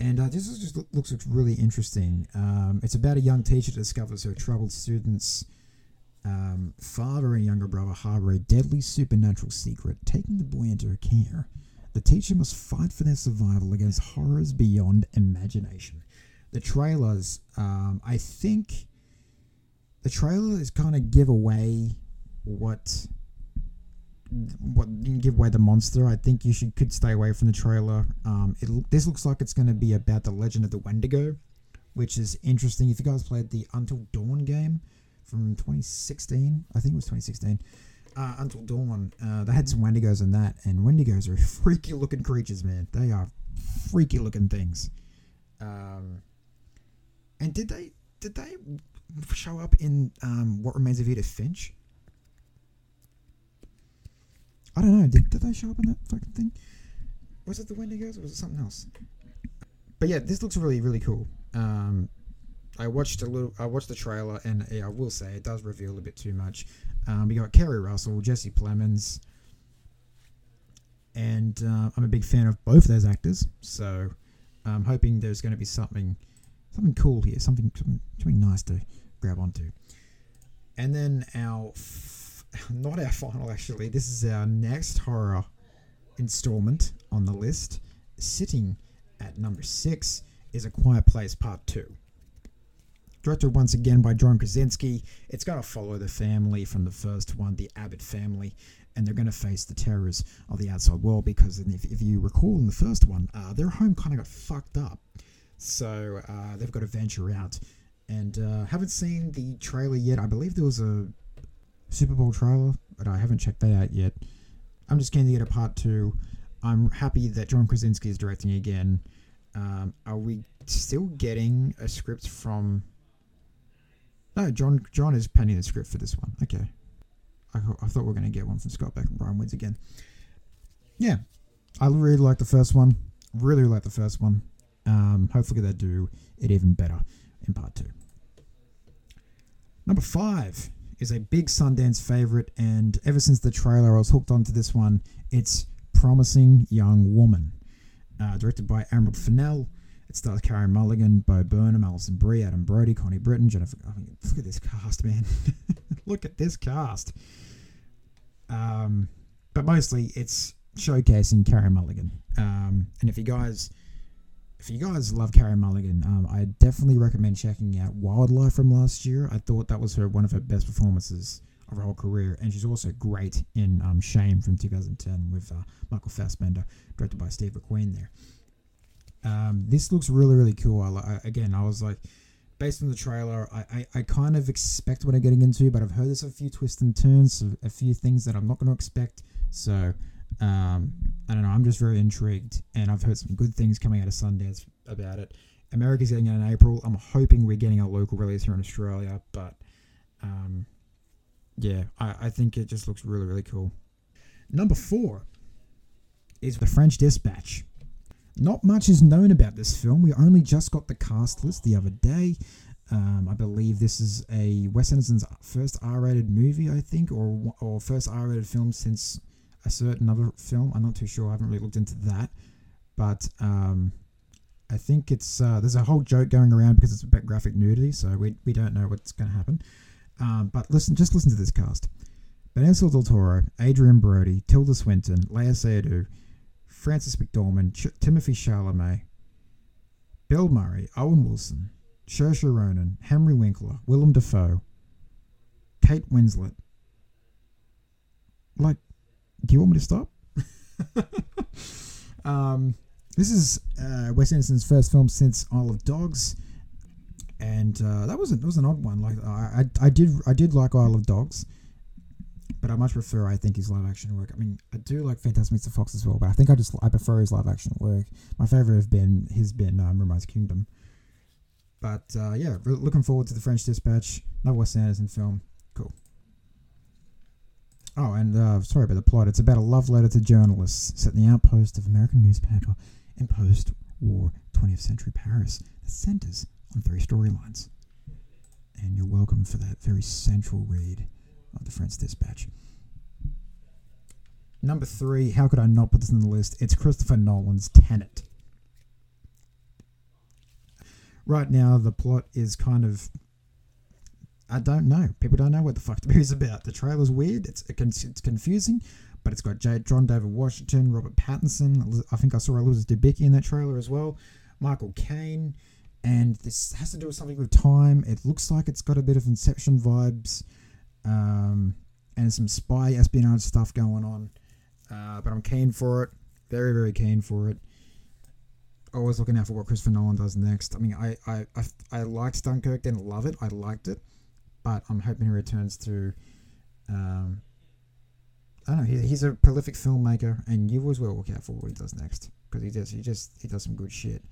And uh, this is just looks, really interesting. Um, it's about a young teacher discovers her troubled students' um, father and younger brother harbor a deadly supernatural secret, taking the boy into her care. The teacher must fight for their survival against horrors beyond imagination. The trailers, um, I think, the trailers kind of give away what what didn't give away the monster. I think you should could stay away from the trailer. Um, it, this looks like it's going to be about the Legend of the Wendigo, which is interesting. If you guys played the Until Dawn game from 2016, I think it was 2016. Uh, Until Dawn, uh, they had some Wendigos in that, and Wendigos are <laughs> freaky looking creatures, man. They are freaky looking things. Um, and did they did they show up in um, What Remains of Edith Finch? I don't know. Did, did they show up in that fucking thing? Was it the Wendigos or was it something else? But yeah, this looks really really cool. Um, I watched a little. I watched the trailer, and yeah, I will say it does reveal a bit too much. Um, we got Keri Russell, Jesse Plemons, and uh, I'm a big fan of both those actors. So I'm hoping there's going to be something, something cool here, something, something, nice to grab onto. And then our <laughs> not our final actually. This is our next horror installment on the list. Sitting at number six is A Quiet Place Part 2. Directed once again by John Krasinski, it's going to follow the family from the first one, the Abbott family, and they're going to face the terrors of the outside world because if, if you recall in the first one, uh, their home kind of got fucked up. So uh, they've got to venture out. And uh, haven't seen the trailer yet. I believe there was a Super Bowl trailer, but I haven't checked that out yet. I'm just keen to get a part two. I'm happy that John Krasinski is directing again. Um, are we still getting a script from? No, John. John is penning the script for this one. Okay, I, I thought we were going to get one from Scott Beck and Bryan Woods again. Yeah, I really like the first one. Really like the first one. Um, hopefully they do it even better in part two. Number five is a big Sundance favorite, and ever since the trailer, I was hooked onto this one. It's Promising Young Woman, uh, directed by Emerald Fennell. It stars Carey Mulligan, Bo Burnham, Alison Brie, Adam Brody, Connie Britton, Jennifer. I mean, look at this cast, man! <laughs> look at this cast. Um, but mostly it's showcasing Carey Mulligan. Um, and if you guys if you guys love Carey Mulligan, um, I definitely recommend checking out Wildlife from last year. I thought that was her one of her best performances of her whole career, and she's also great in um, Shame from 2010 with uh, Michael Fassbender, directed by Steve McQueen. There, um, this looks really really cool. I, again, I was like, based on the trailer, I, I, I, kind of expect what I'm getting into, but I've heard there's a few twists and turns, a few things that I'm not going to expect. So um, I don't know. I'm just very intrigued, and I've heard some good things coming out of Sundance about it. America's getting it in April. I'm hoping we're getting a local release here in Australia, but um, yeah, I, I think it just looks really, really cool. Number four is The French Dispatch. Not much is known about this film. We only just got the cast list the other day. Um, I believe this is a Wes Anderson's first R-rated movie, I think, or or first R-rated film since a certain other film. I'm not too sure. I haven't really looked into that, but um, I think it's uh, there's a whole joke going around because it's about graphic nudity, so we, we don't know what's going to happen. Um, but listen, just listen to this cast: Benicio del Toro, Adrien Brody, Tilda Swinton, Léa Seydoux, Frances McDormand, Ch- Timothée Chalamet, Bill Murray, Owen Wilson, Saoirse Ronan, Henry Winkler, Willem Dafoe, Kate Winslet. Like, do you want me to stop? <laughs> um, this is uh, Wes Anderson's first film since Isle of Dogs, and uh, that was a, that was an odd one. Like I, I did I did like Isle of Dogs, but I much prefer I think his live action work. I mean I do like Fantastic Mr. Fox as well, but I think I just I prefer his live action work. My favorite have been has been um, Moonrise Kingdom. But uh, yeah, looking forward to the French Dispatch, another Wes Anderson film. Cool. Oh, and uh, sorry about the plot. It's about a love letter to journalists set in the outpost of American newspaper in post-war 20th century Paris that centers on three storylines. And you're welcome for that very central read of the French Dispatch. Number three, how could I not put this on the list? It's Christopher Nolan's Tenet. Right now, the plot is kind of. I don't know. People don't know what the fuck the <laughs> movie's about. The trailer's weird. It's it's confusing, but it's got J- John David Washington, Robert Pattinson. I think I saw Elizabeth Debicki in that trailer as well. Michael Caine, and this has to do with something with time. It looks like it's got a bit of Inception vibes, um, and some spy espionage stuff going on. Uh, but I'm keen for it. Very, very keen for it. Always looking out for what Christopher Nolan does next. I mean, I I I, I liked Dunkirk, didn't love it. I liked it, but I'm hoping he returns to. Um, I don't know. He, he's a prolific filmmaker, and you always will look out for what he does next because he does. He just he does some good shit.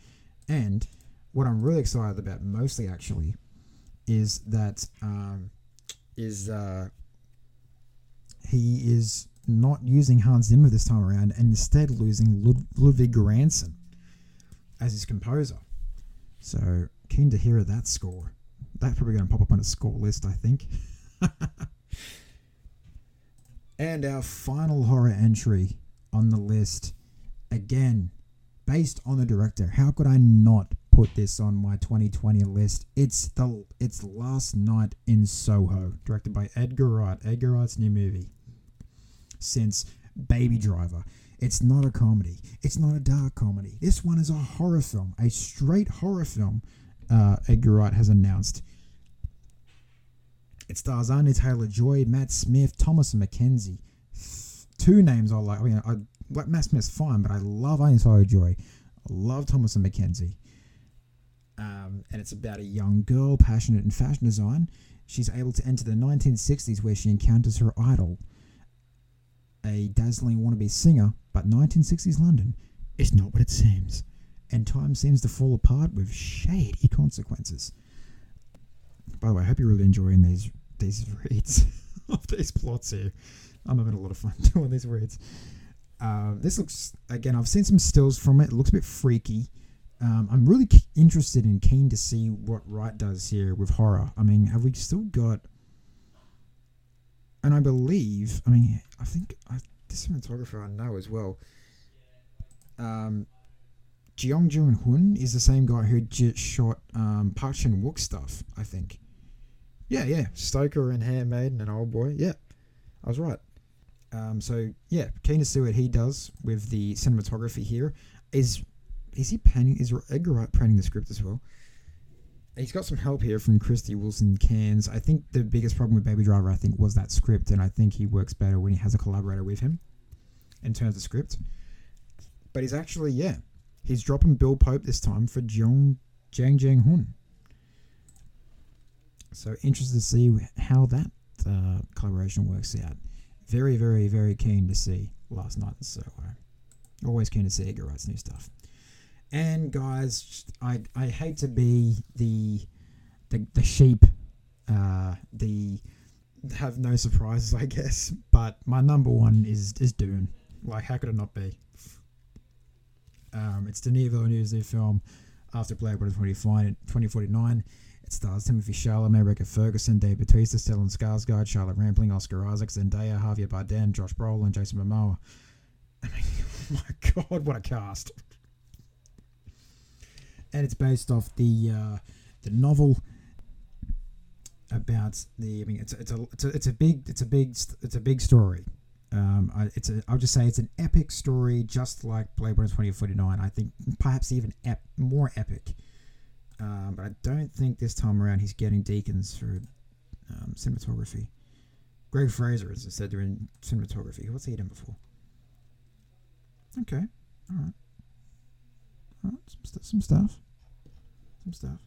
And what I'm really excited about, mostly actually, is that um, is uh, he is not using Hans Zimmer this time around, and instead losing Lud- Ludwig Göransson as his composer. So keen to hear that score. That's probably going to pop up on a score list, I think. <laughs> and our final horror entry on the list, again, based on the director. How could I not put this on my 2020 list? It's the it's Last Night in Soho, directed by Edgar Wright. Edgar Wright's new movie. Since Baby Driver. It's not a comedy. It's not a dark comedy. This one is a horror film, a straight horror film. Uh, Edgar Wright has announced. It stars Anya Taylor Joy, Matt Smith, Thomas McKenzie. Two names I like. I mean, I Matt Smith's fine, but I love Anya Taylor Joy. I love Thomasin McKenzie. Um, and it's about a young girl passionate in fashion design. She's able to enter the 1960s where she encounters her idol, a dazzling wannabe singer, but 1960s London is not what it seems, and time seems to fall apart with shady consequences. By the way, I hope you're really enjoying these these reads <laughs> of these plots here. I'm having a lot of fun <laughs> doing these reads. Uh, this looks again. I've seen some stills from it. It looks a bit freaky. Um, I'm really interested and keen to see what Wright does here with horror. I mean, have we still got? And I believe, I mean, I think I, this cinematographer I know as well. Um, Jeong Joon Hun is the same guy who just shot um, Park Chan Wook stuff. I think. Yeah, yeah, Stoker and Handmaiden and Old Boy. Yeah, I was right. Um, so yeah, keen to see what he does with the cinematography here. Is is he painting? Is Edgar Wright painting the script as well? He's got some help here from Krysty Wilson Cairns. I think the biggest problem with Baby Driver, I think, was that script, and I think he works better when he has a collaborator with him in terms of script. But he's actually, yeah, he's dropping Bill Pope this time for Jong Jang Jang Hun. So interested to see how that uh, collaboration works out. Very, very, very keen to see last night So Soho. Always keen to see Edgar Wright's new stuff. And guys, I I hate to be the the, the sheep, uh, the have no surprises, I guess. But my number one is is Dune. Like, how could it not be? Um, it's Denis Villeneuve's new film after Blade Runner 2049. It stars Timothée Chalamet, Rebecca Ferguson, Dave Bautista, Stellan Skarsgård, Charlotte Rampling, Oscar Isaac, Zendaya, Javier Bardem, Josh Brolin, Jason Momoa. <laughs> I mean, oh <laughs> my god, what a cast! And it's based off the uh, the novel about the. I mean, it's it's a it's a it's a big it's a big it's a big story. Um, I, it's a, I'll just say it's an epic story, just like Blade Runner 2049. I think perhaps even ep- more epic. Um, but I don't think this time around he's getting Deakins for um, cinematography. Greig Fraser, as I said, doing cinematography. What's he done before? Okay, all right, right, some, st- some stuff, some stuff.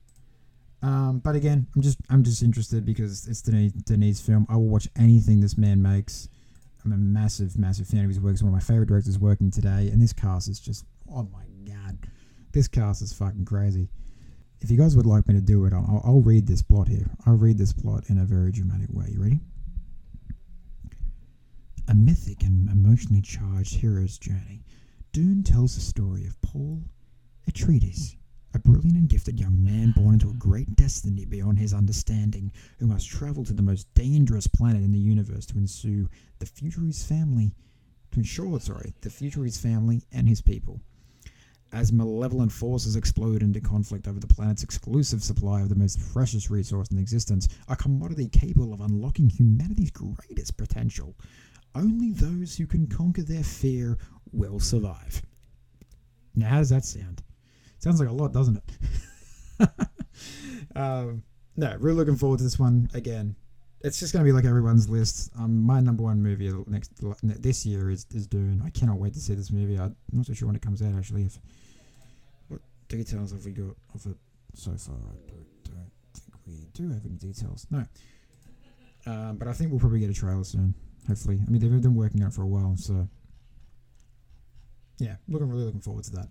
Um, but again, I'm just I'm just interested because it's Denis, Denis' film. I will watch anything this man makes. I'm a massive, massive fan of his work. He's one of my favorite directors working today, and this cast is just oh my god, this cast is fucking crazy. If you guys would like me to do it, I'll, I'll read this plot here. I'll read this plot in a very dramatic way. You ready? A mythic and emotionally charged hero's journey, Dune tells the story of Paul Atreides, a brilliant and gifted young man born into a great destiny beyond his understanding, who must travel to the most dangerous planet in the universe to ensue the future of his family to ensure, sorry, the future of his family and his people. As malevolent forces explode into conflict over the planet's exclusive supply of the most precious resource in existence, a commodity capable of unlocking humanity's greatest potential, only those who can conquer their fear will survive. Now, how does that sound? Sounds like a lot, doesn't it? <laughs> um, no, really looking forward to this one again. It's just going to be like everyone's list. Um, my number one movie next this year is, is Dune. I cannot wait to see this movie. I'm not so sure when it comes out actually. If what details have we got of it so far? I don't, don't think we do have any details. No. Um, but I think we'll probably get a trailer soon. Hopefully. I mean, they've been working on it for a while, so yeah, looking really looking forward to that.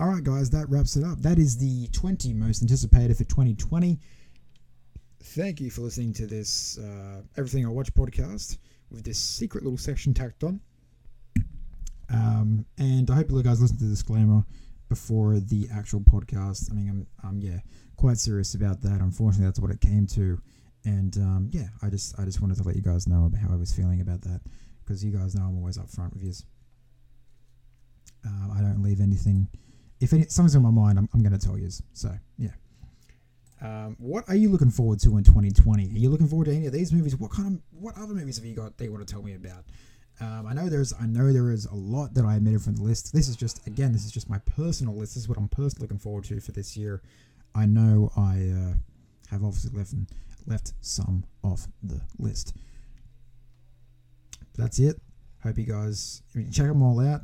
All right, guys, that wraps it up. That is the 20 most anticipated for 2020. Thank you for listening to this uh, Everything I Watch podcast with this secret little section tacked on. Um, and I hope you guys listen to the disclaimer before the actual podcast. I mean, I'm, I'm yeah, quite serious about that. Unfortunately, that's what it came to. And um, yeah, I just I just wanted to let you guys know about how I was feeling about that because you guys know I'm always upfront with you. Uh, I don't leave anything. If any, something's on my mind, I'm, I'm going to tell you. So yeah. Um, what are you looking forward to in 2020? Are you looking forward to any of these movies? What kind of what other movies have you got that you want to tell me about? Um, I know there's I know there is a lot that I omitted from the list. This is just again this is just my personal list. This is what I'm personally looking forward to for this year. I know I uh, have obviously left left some off the list. But that's it. Hope you guys check them all out.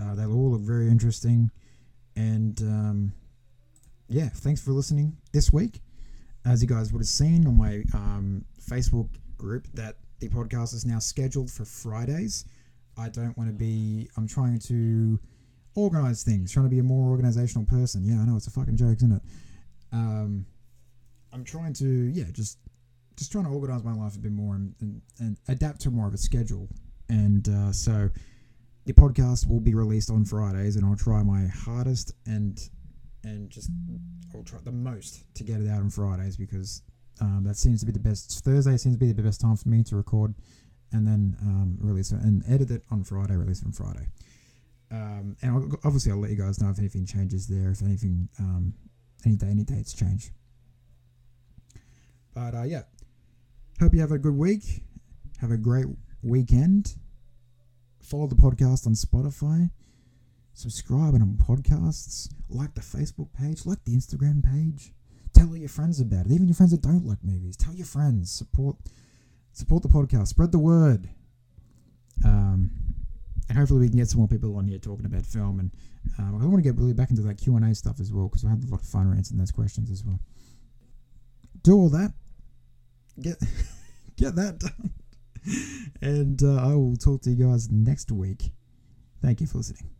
Uh, they all look very interesting. And um, yeah, thanks for listening this week. As you guys would have seen on my um, Facebook group, that the podcast is now scheduled for Fridays. I don't want to be, I'm trying to organize things, trying to be a more organizational person. Yeah, I know it's a fucking joke, isn't it? Um, I'm trying to, yeah, just just trying to organize my life a bit more and, and, and adapt to more of a schedule. And uh, so the podcast will be released on Fridays, and I'll try my hardest and and just I'll try the most to get it out on Fridays because um, that seems to be the best. Thursday seems to be the best time for me to record, and then um, release it and edit it on Friday, release it on Friday. Um, and I'll, obviously, I'll let you guys know if anything changes there, if anything, um, any day, any dates change. But uh, yeah, hope you have a good week. Have a great weekend follow the podcast on Spotify, subscribe on podcasts, like the Facebook page, like the Instagram page. Tell all your friends about it. Even your friends that don't like movies, tell your friends. Support, support the podcast. Spread the word. Um, and hopefully we can get some more people on here talking about film. And um, I want to get really back into that Q and A stuff as well because I had a lot of fun answering those questions as well. Do all that. Get <laughs> get that done <laughs> and uh, I will talk to you guys next week. Thank you for listening.